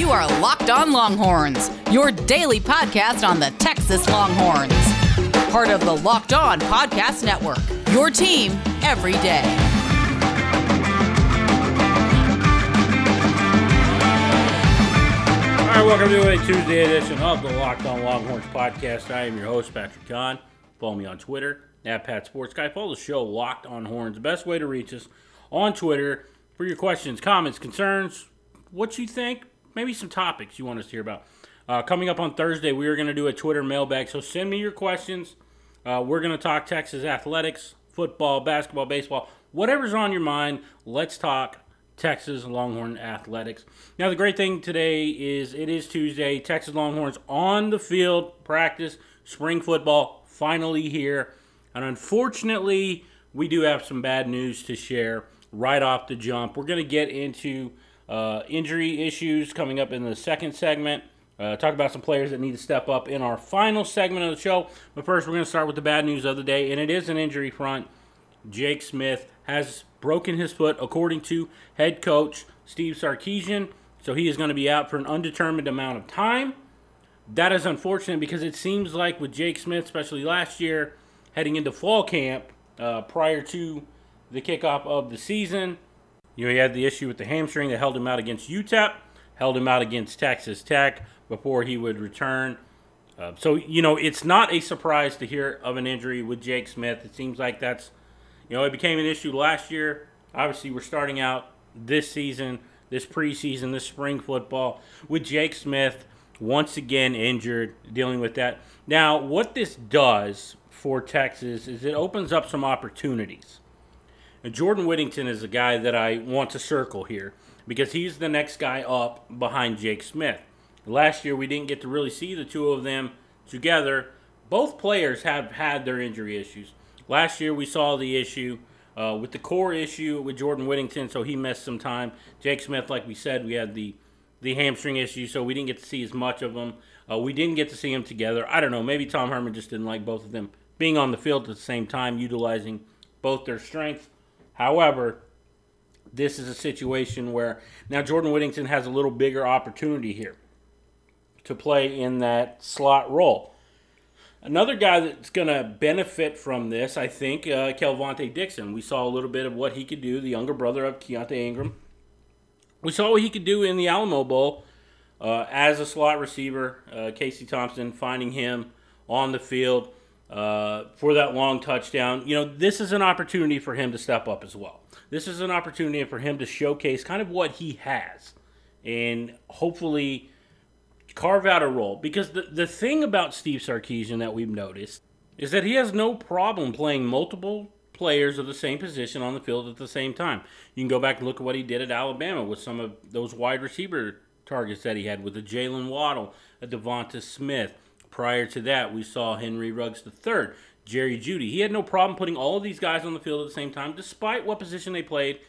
You are Locked On Longhorns, your daily podcast on the Texas Longhorns. Part of the Locked On Podcast Network, your team every day. All right, welcome to a Tuesday edition of the Locked On Longhorns podcast. I am your host, Patrick Kahn. Follow me on Twitter at Pat Sports Guy. Follow the show Locked On Horns. The best way to reach us on Twitter for your questions, comments, concerns, what you think, maybe some topics you want us to hear about. Uh, coming up on Thursday, we are going to do a Twitter mailbag. So send me your questions. Uh, we're going to talk Texas athletics, football, basketball, baseball, whatever's on your mind. Let's talk Texas Longhorn athletics. Now, the great thing today is it is Tuesday. Texas Longhorns on the field, practice, spring football finally here. And unfortunately, we do have some bad news to share right off the jump. We're going to get into uh, injury issues coming up in the second segment. Uh, talk about some players that need to step up in our final segment of the show. But first, we're going to start with the bad news of the day, and it is an injury front. Jake Smith has broken his foot, according to head coach Steve Sarkisian. So he is going to be out for an undetermined amount of time. That is unfortunate because it seems like with Jake Smith, especially last year, heading into fall camp uh, prior to the kickoff of the season, you know, he had the issue with the hamstring that held him out against UTEP, held him out against Texas Tech before he would return. Uh, so, you know, it's not a surprise to hear of an injury with Jake Smith. It seems like that's, you know, it became an issue last year. Obviously, we're starting out this season, this preseason, this spring football with Jake Smith once again injured, dealing with that. Now, what this does for Texas is it opens up some opportunities. And Jordan Whittington is a guy that I want to circle here because he's the next guy up behind Jake Smith. Last year, we didn't get to really see the two of them together. Both players have had their injury issues. Last year, we saw the issue uh, with the core issue with Jordan Whittington, so he missed some time. Jake Smith, like we said, we had the the hamstring issue, so we didn't get to see as much of them. Uh, we didn't get to see them together. I don't know. Maybe Tom Herman just didn't like both of them being on the field at the same time, utilizing both their strengths. However, this is a situation where now Jordan Whittington has a little bigger opportunity here to play in that slot role. Another guy that's going to benefit from this, I think, uh, Kelvontay Dixon. We saw a little bit of what he could do, the younger brother of Keaontay Ingram. We saw what he could do in the Alamo Bowl uh, as a slot receiver. Uh, Casey Thompson finding him on the field uh, for that long touchdown. You know, this is an opportunity for him to step up as well. This is an opportunity for him to showcase kind of what he has and hopefully carve out a role. Because the, the thing about Steve Sarkisian that we've noticed is that he has no problem playing multiple players of the same position on the field at the same time. You can go back and look at what he did at Alabama with some of those wide receiver targets that he had with a Jaylen Waddle, a Devonta Smith, Prior to that, we saw Henry Ruggs III, Jerry Jeudy. He had no problem putting all of these guys on the field at the same time, despite what position they played.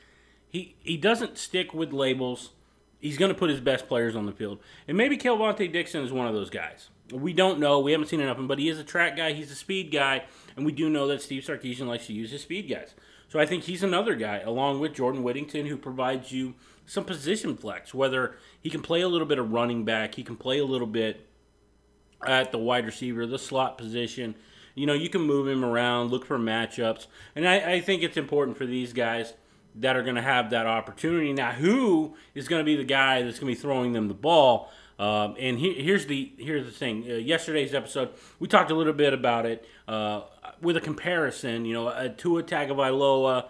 He he doesn't stick with labels. He's going to put his best players on the field. And maybe Kelvontay Dixon is one of those guys. We don't know. We haven't seen enough of him, but he is a track guy. He's a speed guy. And we do know that Steve Sarkisian likes to use his speed guys. So I think he's another guy, along with Jordan Whittington, who provides you some position flex, whether he can play a little bit of running back, he can play a little bit at the wide receiver, the slot position. You know, you can move him around, look for matchups. And I, I think it's important for these guys that are going to have that opportunity. Now, who is going to be the guy that's going to be throwing them the ball? Um, and he, here's the here's the thing. Uh, yesterday's episode, we talked a little bit about it uh, with a comparison. You know, uh, Tua Tagovailoa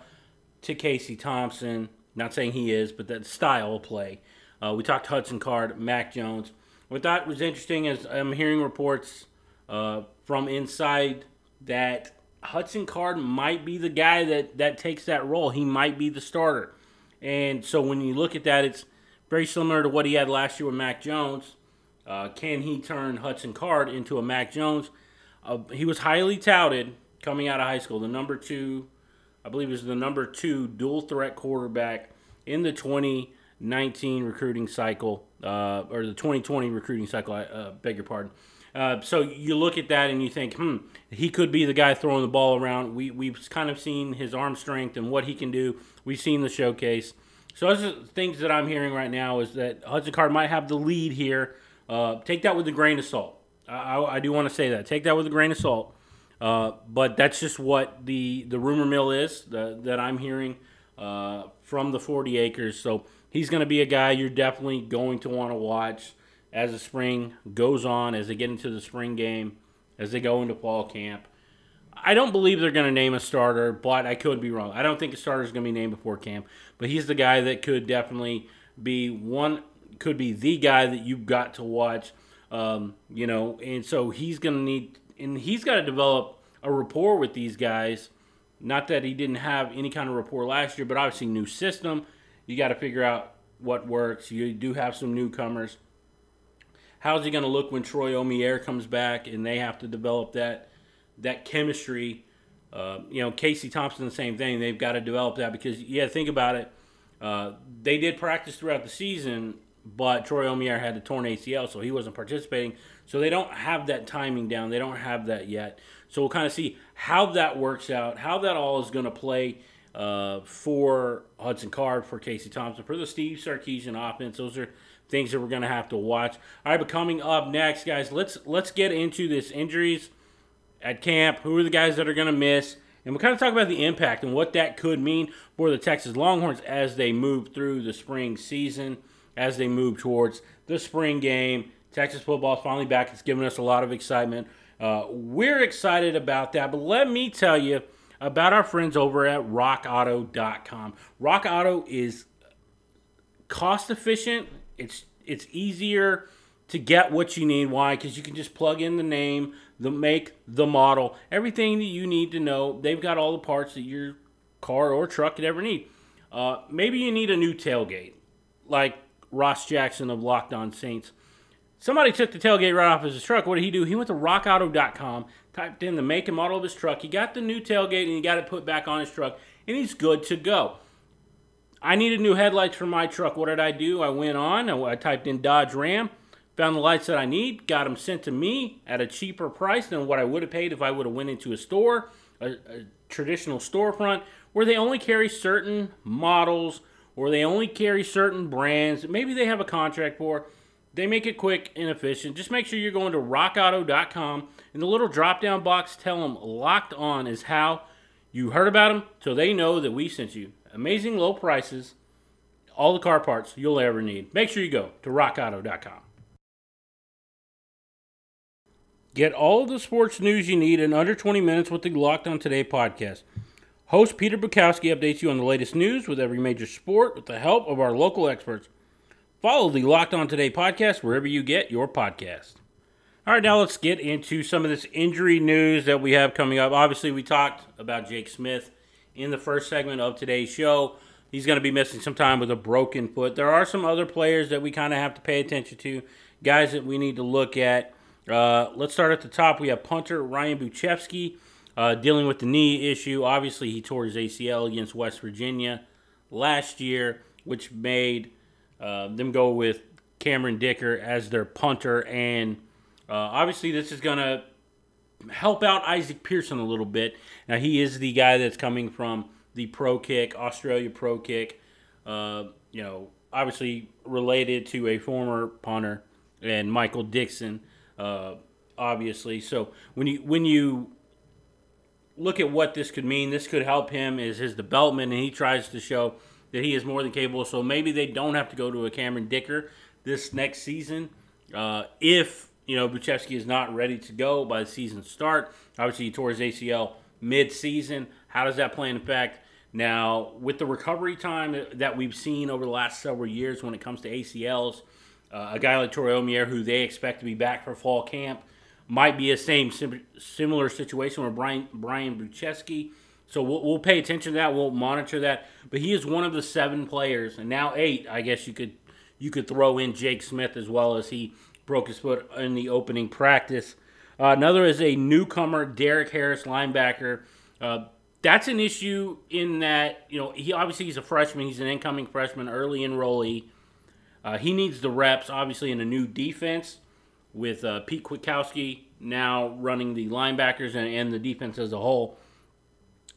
to Casey Thompson. Not saying he is, but that style of play. Uh, we talked Hudson Card, Mac Jones. What that was interesting is I'm hearing reports uh, from inside that Hudson Card might be the guy that, that takes that role. He might be the starter. And so when you look at that, it's very similar to what he had last year with Mac Jones. Uh, can he turn Hudson Card into a Mac Jones? Uh, he was highly touted coming out of high school, the number two, I believe, is the number two dual threat quarterback in the 2019 recruiting cycle uh, or the 2020 recruiting cycle. I uh, beg your pardon. Uh, so you look at that and you think, hmm, he could be the guy throwing the ball around. We we've kind of seen his arm strength and what he can do. We've seen the showcase. So those are things that I'm hearing right now is that Hudson Card might have the lead here. Uh, take that with a grain of salt. I, I, I do want to say that. Take that with a grain of salt. Uh, but that's just what the, the rumor mill is the, that I'm hearing uh, from the 40 acres. So he's going to be a guy you're definitely going to want to watch as the spring goes on, as they get into the spring game, as they go into fall camp. I don't believe they're going to name a starter, but I could be wrong. I don't think a starter is going to be named before camp, but he's the guy that could definitely be one, could be the guy that you've got to watch. Um, you know, and so he's going to need, and he's got to develop a rapport with these guys. Not that he didn't have any kind of rapport last year, but obviously new system. You got to figure out what works. You do have some newcomers. How's he going to look when Troy Omeire comes back and they have to develop that that chemistry? Uh, you know, Casey Thompson, the same thing. They've got to develop that because, yeah, think about it. Uh, they did practice throughout the season, but Troy Omeire had a torn ACL, so he wasn't participating. So they don't have that timing down. They don't have that yet. So we'll kind of see how that works out, how that all is going to play uh, for Hudson Card, for Casey Thompson, for the Steve Sarkisian offense. Those are things that we're going to have to watch. All right, but coming up next, guys, let's let's get into this injuries at camp. Who are the guys that are going to miss? And we'll kind of talk about the impact and what that could mean for the Texas Longhorns as they move through the spring season, as they move towards the spring game. Texas football is finally back. It's given us a lot of excitement. Uh, we're excited about that. But let me tell you about our friends over at rockauto.com. Rock Auto is cost efficient it's it's easier to get what you need. Why? Because you can just plug in the name, the make, the model, everything that you need to know. They've got all the parts that your car or truck could ever need. Uh, maybe you need a new tailgate, like Ross Jackson of Locked On Saints. Somebody took the tailgate right off his truck. What did he do? He went to rockauto.com, typed in the make and model of his truck. He got the new tailgate and he got it put back on his truck, and he's good to go. I needed new headlights for my truck. What did I do? I went on, I typed in Dodge Ram, found the lights that I need, got them sent to me at a cheaper price than what I would have paid if I would have went into a store, a, a traditional storefront, where they only carry certain models or they only carry certain brands. Maybe they have a contract for. They make it quick and efficient. Just make sure you're going to rockauto.com. In the little drop down box, tell them locked on is how you heard about them so they know that we sent you. Amazing low prices, all the car parts you'll ever need. Make sure you go to rockauto.com. Get all of the sports news you need in under 20 minutes with the Locked On Today podcast. Host Peter Bukowski updates you on the latest news with every major sport with the help of our local experts. Follow the Locked On Today podcast wherever you get your podcast. All right, now let's get into some of this injury news that we have coming up. Obviously, we talked about Jake Smith in the first segment of today's show. He's going to be missing some time with a broken foot. There are some other players that we kind of have to pay attention to, guys that we need to look at. Uh, let's start at the top. We have punter Ryan Bujcevski uh, dealing with the knee issue. Obviously, he tore his ACL against West Virginia last year, which made uh, them go with Cameron Dicker as their punter. And uh, obviously, this is to help out Isaac Pearson a little bit. Now he is the guy that's coming from the Pro Kick, Australia Pro Kick. Uh, you know, obviously related to a former punter and Michael Dickson, Uh, obviously, so when you when you look at what this could mean, this could help him is his development, and he tries to show that he is more than capable. So maybe they don't have to go to a Cameron Dicker this next season uh, if you know, Bujcevski is not ready to go by the season start. Obviously, he tore his ACL mid-season. How does that play in effect? Now, with the recovery time that we've seen over the last several years when it comes to ACLs, uh, a guy like Troy Omeire, who they expect to be back for fall camp, might be a same sim- similar situation with Brian Brian Bujcevski. So we'll, we'll pay attention to that. We'll monitor that. But he is one of the seven players, and now eight. I guess you could you could throw in Jake Smith as well as he broke his foot in the opening practice. Uh, another is a newcomer, Derek Harris, linebacker. Uh, that's an issue in that you know he obviously he's a freshman. He's an incoming freshman, early enrollee. Uh, he needs the reps, obviously, in a new defense with uh, Pete Kwiatkowski now running the linebackers and, and the defense as a whole.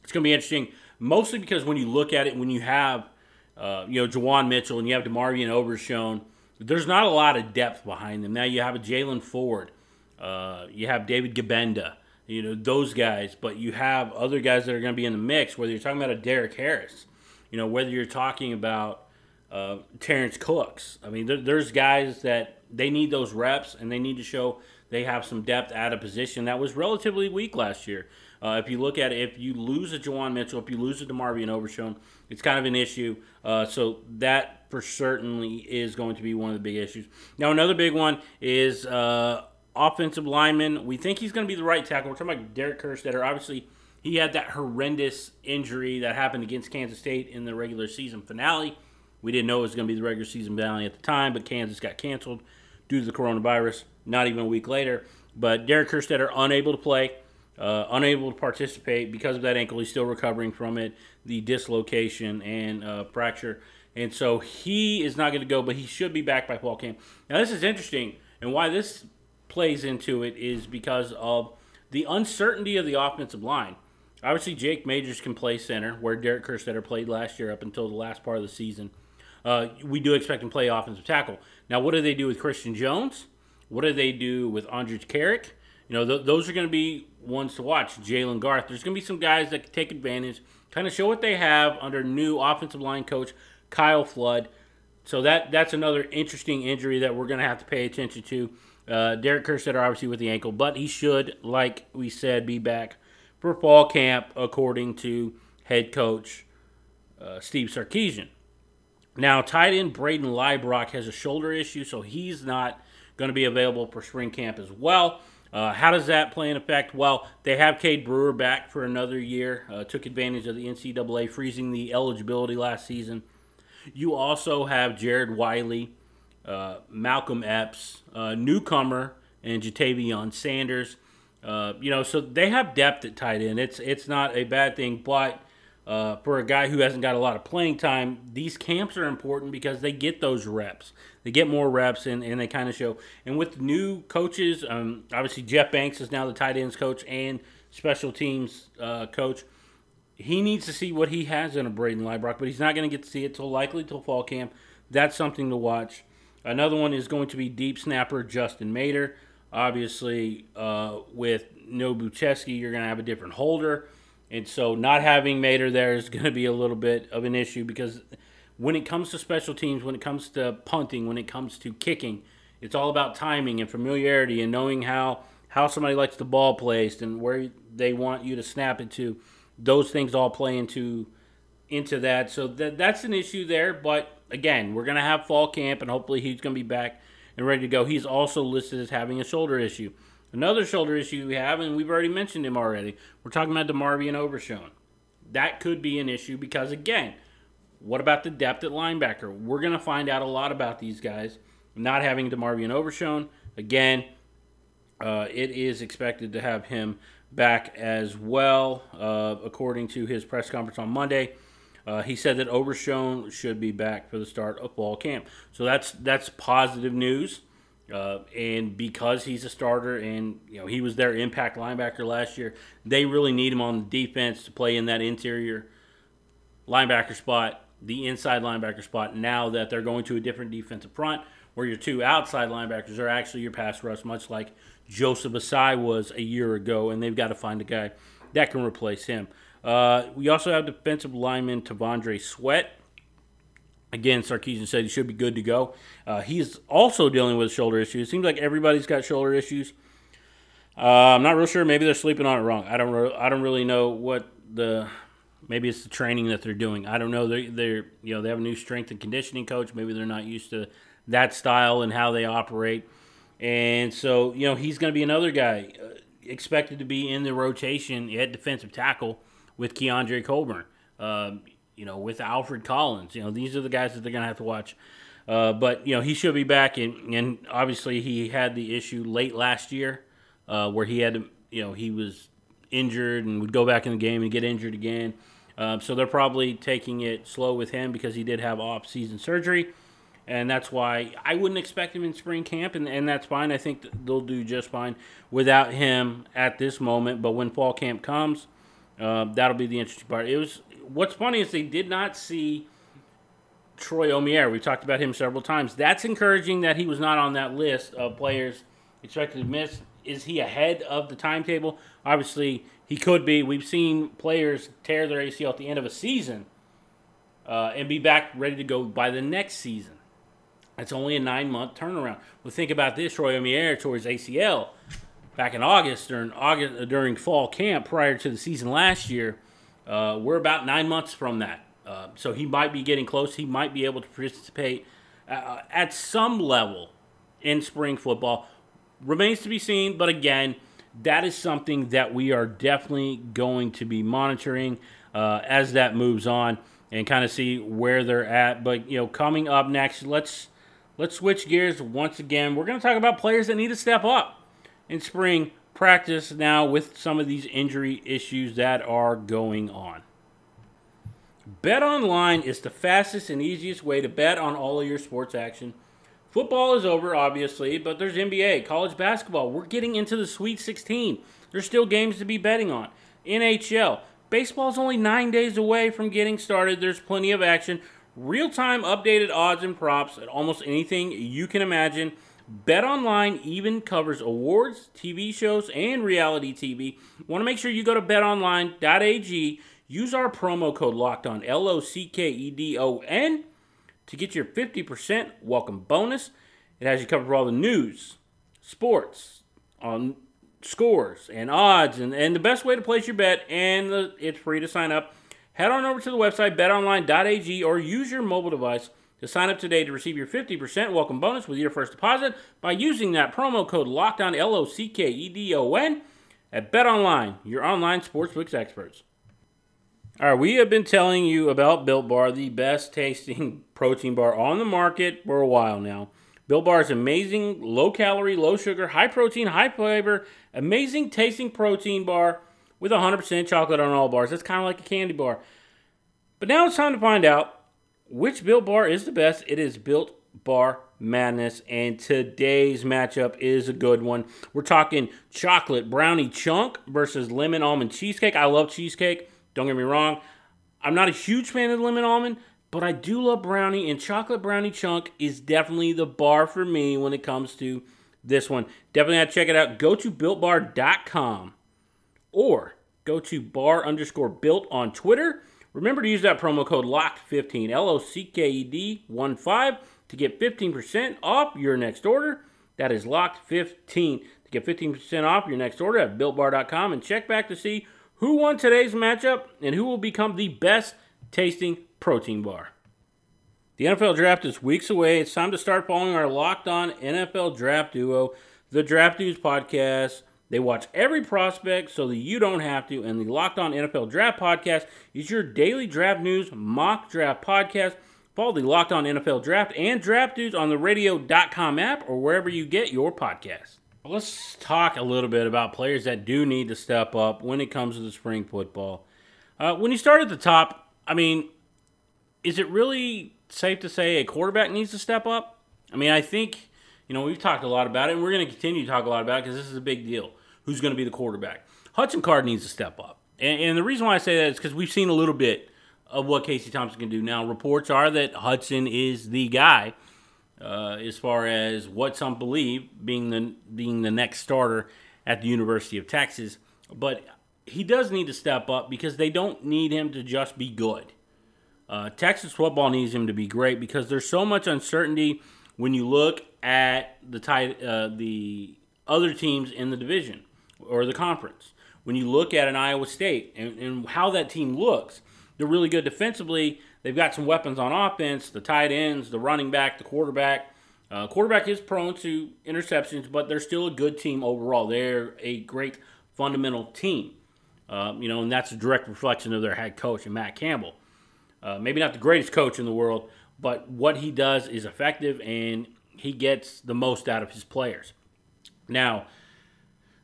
It's going to be interesting, mostly because when you look at it, when you have uh, you know, Juwan Mitchell and you have DeMarvion Overshown, there's not a lot of depth behind them. Now you have a Jaylan Ford, uh, you have David Gbenda, you know, those guys, but you have other guys that are going to be in the mix, whether you're talking about a Derek Harris, you know, whether you're talking about uh, Terrence Cooks. I mean, there, there's guys that they need those reps and they need to show they have some depth at a position that was relatively weak last year. Uh, if you look at it, if you lose a Juwan Mitchell, if you lose a DeMarvion Overshown, it's kind of an issue. Uh, so that for certainly is going to be one of the big issues. Now, another big one is uh, offensive lineman. We think he's going to be the right tackle. We're talking about Derek Kerstetter. Obviously, he had that horrendous injury that happened against Kansas State in the regular season finale. We didn't know it was going to be the regular season finale at the time, but Kansas got canceled due to the coronavirus. Not even a week later, but Derek Kerstetter unable to play, uh, unable to participate because of that ankle. He's still recovering from it, the dislocation and uh, fracture, and so he is not going to go, but he should be back by fall camp. Now this is interesting, and why this plays into it is because of the uncertainty of the offensive line. Obviously, Jake Majors can play center, where Derek Kerstetter played last year up until the last part of the season. Uh, we do expect him to play offensive tackle. Now, what do they do with Christian Jones? What do they do with Andrej Karic? You know, th- those are going to be ones to watch. Jalen Garth. There's going to be some guys that can take advantage, kind of show what they have under new offensive line coach Kyle Flood. So that that's another interesting injury that we're going to have to pay attention to. Uh, Derek Kerstetter obviously with the ankle, but he should, like we said, be back for fall camp according to head coach uh, Steve Sarkisian. Now, tight end Brayden Liebrock has a shoulder issue, so he's not going to be available for spring camp as well. Uh, how does that play in effect? Well, they have Cade Brewer back for another year. Uh, took advantage of the NCAA freezing the eligibility last season. You also have Jared Wiley, uh, Malcolm Epps, uh, newcomer, and Ja'Tavion Sanders. Uh, you know, so they have depth at tight end. It's it's not a bad thing, but uh, for a guy who hasn't got a lot of playing time, these camps are important because they get those reps. They get more reps and, and they kind of show. And with new coaches, um, obviously Jeff Banks is now the tight ends coach and special teams uh, coach. He needs to see what he has in a Brayden Liebrock, but he's not going to get to see it till likely till fall camp. That's something to watch. Another one is going to be deep snapper Justin Mader. Obviously, uh, with no Bujcevski, you're going to have a different holder. And so not having Mader there is going to be a little bit of an issue because when it comes to special teams, when it comes to punting, when it comes to kicking, it's all about timing and familiarity and knowing how how somebody likes the ball placed and where they want you to snap it to. Those things all play into into that. So that that's an issue there, but again, we're to have fall camp and hopefully he's to be back and ready to go. He's also listed as having a shoulder issue. Another shoulder issue we have, and we've already mentioned him already, we're talking about DeMarvion Overshown. That could be an issue because, again, what about the depth at linebacker? We're going to find out a lot about these guys. Not having DeMarvion Overshown, again, uh, it is expected to have him back as well, uh, according to his press conference on Monday. Uh, he said that Overshown should be back for the start of fall camp. So that's that's positive news. Uh, and because he's a starter and you know he was their impact linebacker last year, they really need him on the defense to play in that interior linebacker spot, the inside linebacker spot. Now that they're going to a different defensive front, where your two outside linebackers are actually your pass rush, much like Joseph Ossai was a year ago, and they've got to find a guy that can replace him. Uh, we also have defensive lineman T'Vondre Sweat Again, Sarkisian said he should be good to go. Uh, he's also dealing with shoulder issues. It seems like everybody's got shoulder issues. Uh, I'm not real sure. Maybe they're sleeping on it wrong. I don't. Re- I don't really know what the. Maybe it's the training that they're doing. I don't know. They're, they're you know they have a new strength and conditioning coach. Maybe they're not used to that style and how they operate. And so you know he's going to be another guy uh, expected to be in the rotation at defensive tackle with Keondre Coburn. Um, you know, with Alfred Collins. You know, these are the guys that they're going to have to watch. Uh, but you know, he should be back, and, and obviously he had the issue late last year uh, where he had you know, he was injured and would go back in the game and get injured again. Um, so they're probably taking it slow with him because he did have off-season surgery, and that's why I wouldn't expect him in spring camp, and, and that's fine. I think they'll do just fine without him at this moment. But when fall camp comes, uh, that'll be the interesting part. It was what's funny is they did not see Troy Omeire. We talked about him several times. That's encouraging that he was not on that list of players expected to miss. Is he ahead of the timetable? Obviously, he could be. We've seen players tear their ACL at the end of a season uh, and be back ready to go by the next season. It's only a nine month turnaround. Well, think about this: Troy Omeire tore his ACL back in August during August uh, during fall camp prior to the season last year. Uh, we're about nine months from that, uh, so he might be getting close. He might be able to participate uh, at some level in spring football. Remains to be seen, but again, that is something that we are definitely going to be monitoring uh, as that moves on and kind of see where they're at. But you know, coming up next, let's let's switch gears once again. We're going to talk about players that need to step up in spring practice now with some of these injury issues that are going on. Bet online is the fastest and easiest way to bet on all of your sports action. Football is over, obviously, but there's NBA, college basketball. We're getting into the Sweet 16. There's still games to be betting on. NHL. Baseball is only nine days away from getting started. There's plenty of action. Real time updated odds and props at almost anything you can imagine. Bet Online even covers awards, TV shows, and reality TV. Want to make sure you go to betonline.ag. Use our promo code locked on L O C K E D O N to get your 50% welcome bonus. It has you covered for all the news, sports, on scores, and odds, and, and the best way to place your bet. And the, it's free to sign up. Head on over to the website betonline.ag or use your mobile device to sign up today to receive your 50% welcome bonus with your first deposit by using that promo code LOCKEDON, L O C K E D O N, at BetOnline, your online sportsbooks experts. All right, we have been telling you about Built Bar, the best tasting protein bar on the market for a while now. Built Bar is amazing, low calorie, low sugar, high protein, high fiber, amazing tasting protein bar with 100% chocolate on all bars. That's kind of like a candy bar. But now it's time to find out which Built Bar is the best. It is Built Bar Madness, and today's matchup is a good one. We're talking chocolate brownie chunk versus lemon almond cheesecake. I love cheesecake. Don't get me wrong. I'm not a huge fan of lemon almond, but I do love brownie, and chocolate brownie chunk is definitely the bar for me when it comes to this one. Definitely to check it out. Go to builtbar.com or go to bar underscore built on Twitter. Remember to use that promo code LOCKED15, L O C K E D 1 5, to get 15% off your next order. That is LOCKED15 to get 15% off your next order at builtbar.com and check back to see who won today's matchup and who will become the best tasting protein bar. The NFL draft is weeks away. It's time to start following our locked on NFL draft duo, the Draft Dudes podcast. They watch every prospect so that you don't have to. And the Locked On NFL Draft Podcast is your daily draft news mock draft podcast. Follow the Locked On NFL Draft and Draft Dudes on the radio.com app or wherever you get your podcast. Let's talk a little bit about players that do need to step up when it comes to the spring football. Uh, when you start at the top, I mean, is it really safe to say a quarterback needs to step up? I mean, I think, you know, we've talked a lot about it, and we're going to continue to talk a lot about it because this is a big deal. Who's going to be the quarterback? Hudson Card needs to step up. And, and the reason why I say that is because we've seen a little bit of what Casey Thompson can do. Now, reports are that Hudson is the guy uh, as far as what some believe being the being the next starter at the University of Texas. But he does need to step up because they don't need him to just be good. Uh, Texas football needs him to be great because there's so much uncertainty when you look at the tight, uh, the other teams in the division or the conference. When you look at an Iowa State and, and how that team looks, they're really good defensively. They've got some weapons on offense, the tight ends, the running back, the quarterback. Uh, quarterback is prone to interceptions, but they're still a good team overall. They're a great fundamental team. Uh, you know, and that's a direct reflection of their head coach, Matt Campbell. Uh, maybe not the greatest coach in the world, but what he does is effective, and he gets the most out of his players. Now,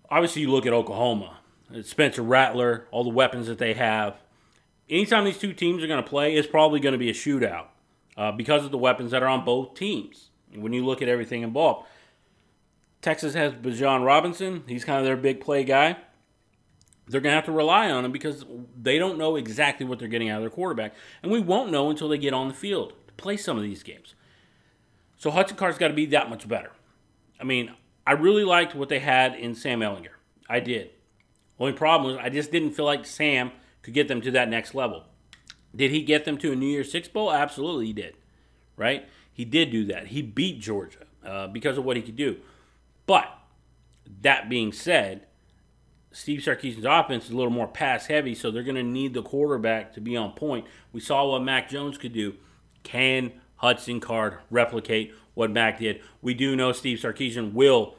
obviously, you look at Oklahoma, Spencer Rattler, all the weapons that they have anytime these two teams are going to play, it's probably going to be a shootout uh, because of the weapons that are on both teams. When you look at everything involved, Texas has Bijan Robinson. He's kind of their big play guy. They're going to have to rely on him because they don't know exactly what they're getting out of their quarterback. And we won't know until they get on the field to play some of these games. So Hudson Card's got to be that much better. I mean, I really liked what they had in Sam Ehlinger. I did. Only problem was I just didn't feel like Sam could get them to that next level. Did he get them to a New Year's Six bowl? Absolutely, he did. Right? He did do that. He beat Georgia uh, because of what he could do. But that being said, Steve Sarkisian's offense is a little more pass heavy, so they're going to need the quarterback to be on point. We saw what Mac Jones could do. Can Hudson Card replicate what Mac did? We do know Steve Sarkisian will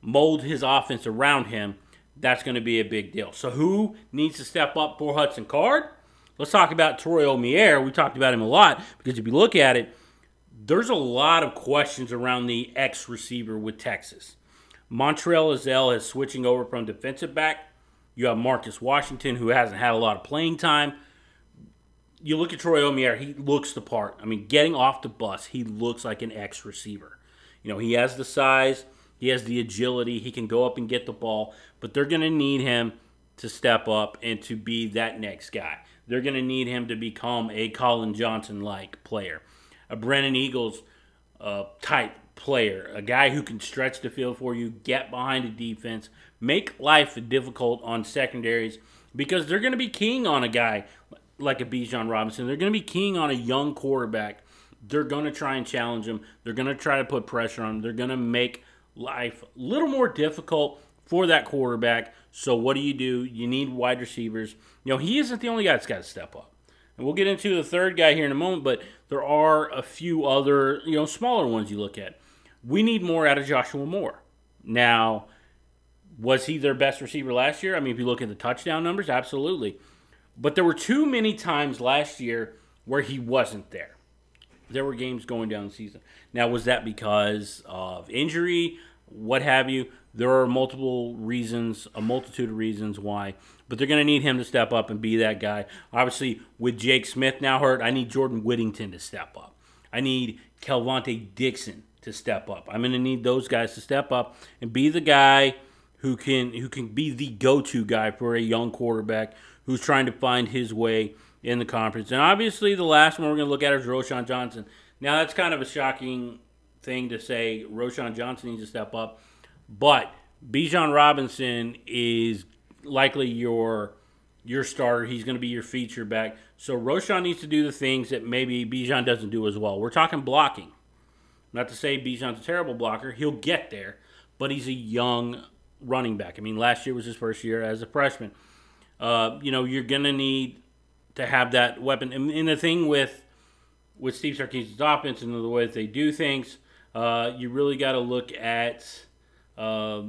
mold his offense around him. That's going to be a big deal. So, who needs to step up for Hudson Card? Let's talk about Troy Omeire. We talked about him a lot because if you look at it, there's a lot of questions around the X receiver with Texas. Montreal Ezell is switching over from defensive back. You have Marcus Washington, who hasn't had a lot of playing time. You look at Troy Omeire, he looks the part. I mean, getting off the bus, he looks like an X receiver. You know, he has the size, he has the agility, he can go up and get the ball, but they're going to need him to step up and to be that next guy. They're going to need him to become a Collin Johnson like player, a Brennan Eagles uh, type player, a guy who can stretch the field for you, get behind the defense, make life difficult on secondaries because they're going to be keying on a guy like a Bijan Robinson. They're going to be keying on a young quarterback. They're going to try and challenge him. They're going to try to put pressure on him. They're going to make life a little more difficult for that quarterback. So what do you do? You need wide receivers. You know, he isn't the only guy that's got to step up. And we'll get into the third guy here in a moment, but there are a few other, you know, smaller ones you look at. We need more out of Joshua Moore. Now, was he their best receiver last year? I mean, if you look at the touchdown numbers, absolutely. But there were too many times last year where he wasn't there. There were games going down the season. Now, was that because of injury? What have you? There are multiple reasons, a multitude of reasons why, but they're going to need him to step up and be that guy. Obviously, with Jake Smith now hurt, I need Jordan Whittington to step up. I need Kelvontay Dixon to step up. I'm going to need those guys to step up and be the guy who can who can be the go-to guy for a young quarterback who's trying to find his way in the conference. And obviously, the last one we're going to look at is Roschon Johnson. Now, that's kind of a shocking thing to say. Roschon Johnson needs to step up, but Bijan Robinson is likely your your starter. He's going to be your feature back. So Roschon needs to do the things that maybe Bijan doesn't do as well. We're talking blocking. Not to say Bijan's a terrible blocker. He'll get there, but he's a young running back. I mean, last year was his first year as a freshman. Uh, you know, you're going to need to have that weapon. And, and, the thing with with Steve Sarkisian's offense and the way that they do things, uh, you really got to look at uh,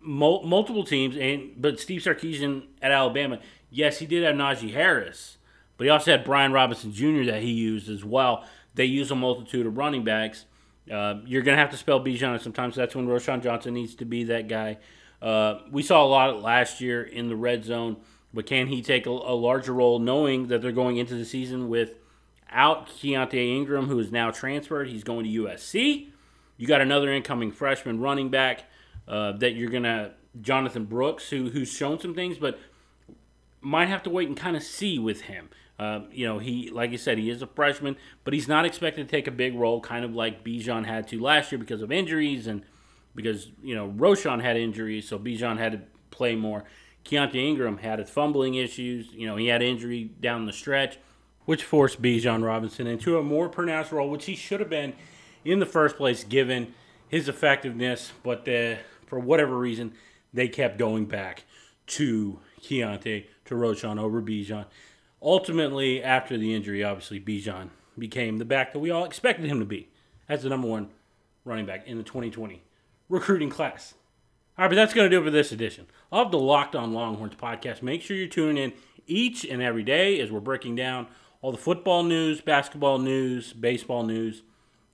mul- multiple teams. And but Steve Sarkisian at Alabama, yes, he did have Najee Harris, but he also had Brian Robinson Jr. that he used as well. They use a multitude of running backs. Uh, you're going to have to spell Bijan sometimes. That's when Roschon Johnson needs to be that guy. Uh, we saw a lot last year in the red zone, but can he take a, a, larger role knowing that they're going into the season without Keaontay Ingram, who is now transferred? He's going to USC. You got another incoming freshman running back uh, that you're going to, Jonathan Brooks, who, who's shown some things, but might have to wait and kind of see with him. Uh, you know, he, like I said, he is a freshman, but he's not expected to take a big role, kind of like Bijan had to last year because of injuries and because, you know, Roschon had injuries, so Bijan had to play more. Keaontay Ingram had his fumbling issues. You know, he had injury down the stretch, which forced Bijan Robinson into a more pronounced role, which he should have been in the first place given his effectiveness. But uh, for whatever reason, they kept going back to Keaontay, to Roschon over Bijan ultimately, after the injury, obviously Bijan became the back that we all expected him to be as the number one running back in the 2020 recruiting class. All right, but that's going to do it for this edition of the Locked On Longhorns podcast. Make sure you're tuning in each and every day as we're breaking down all the football news, basketball news, baseball news.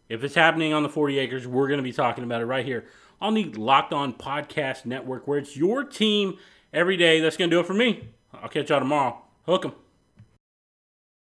If it's happening on the 40 acres, we're going to be talking about it right here on the Locked On Podcast Network, where it's your team every day. That's going to do it for me. I'll catch y'all tomorrow. Hook 'em.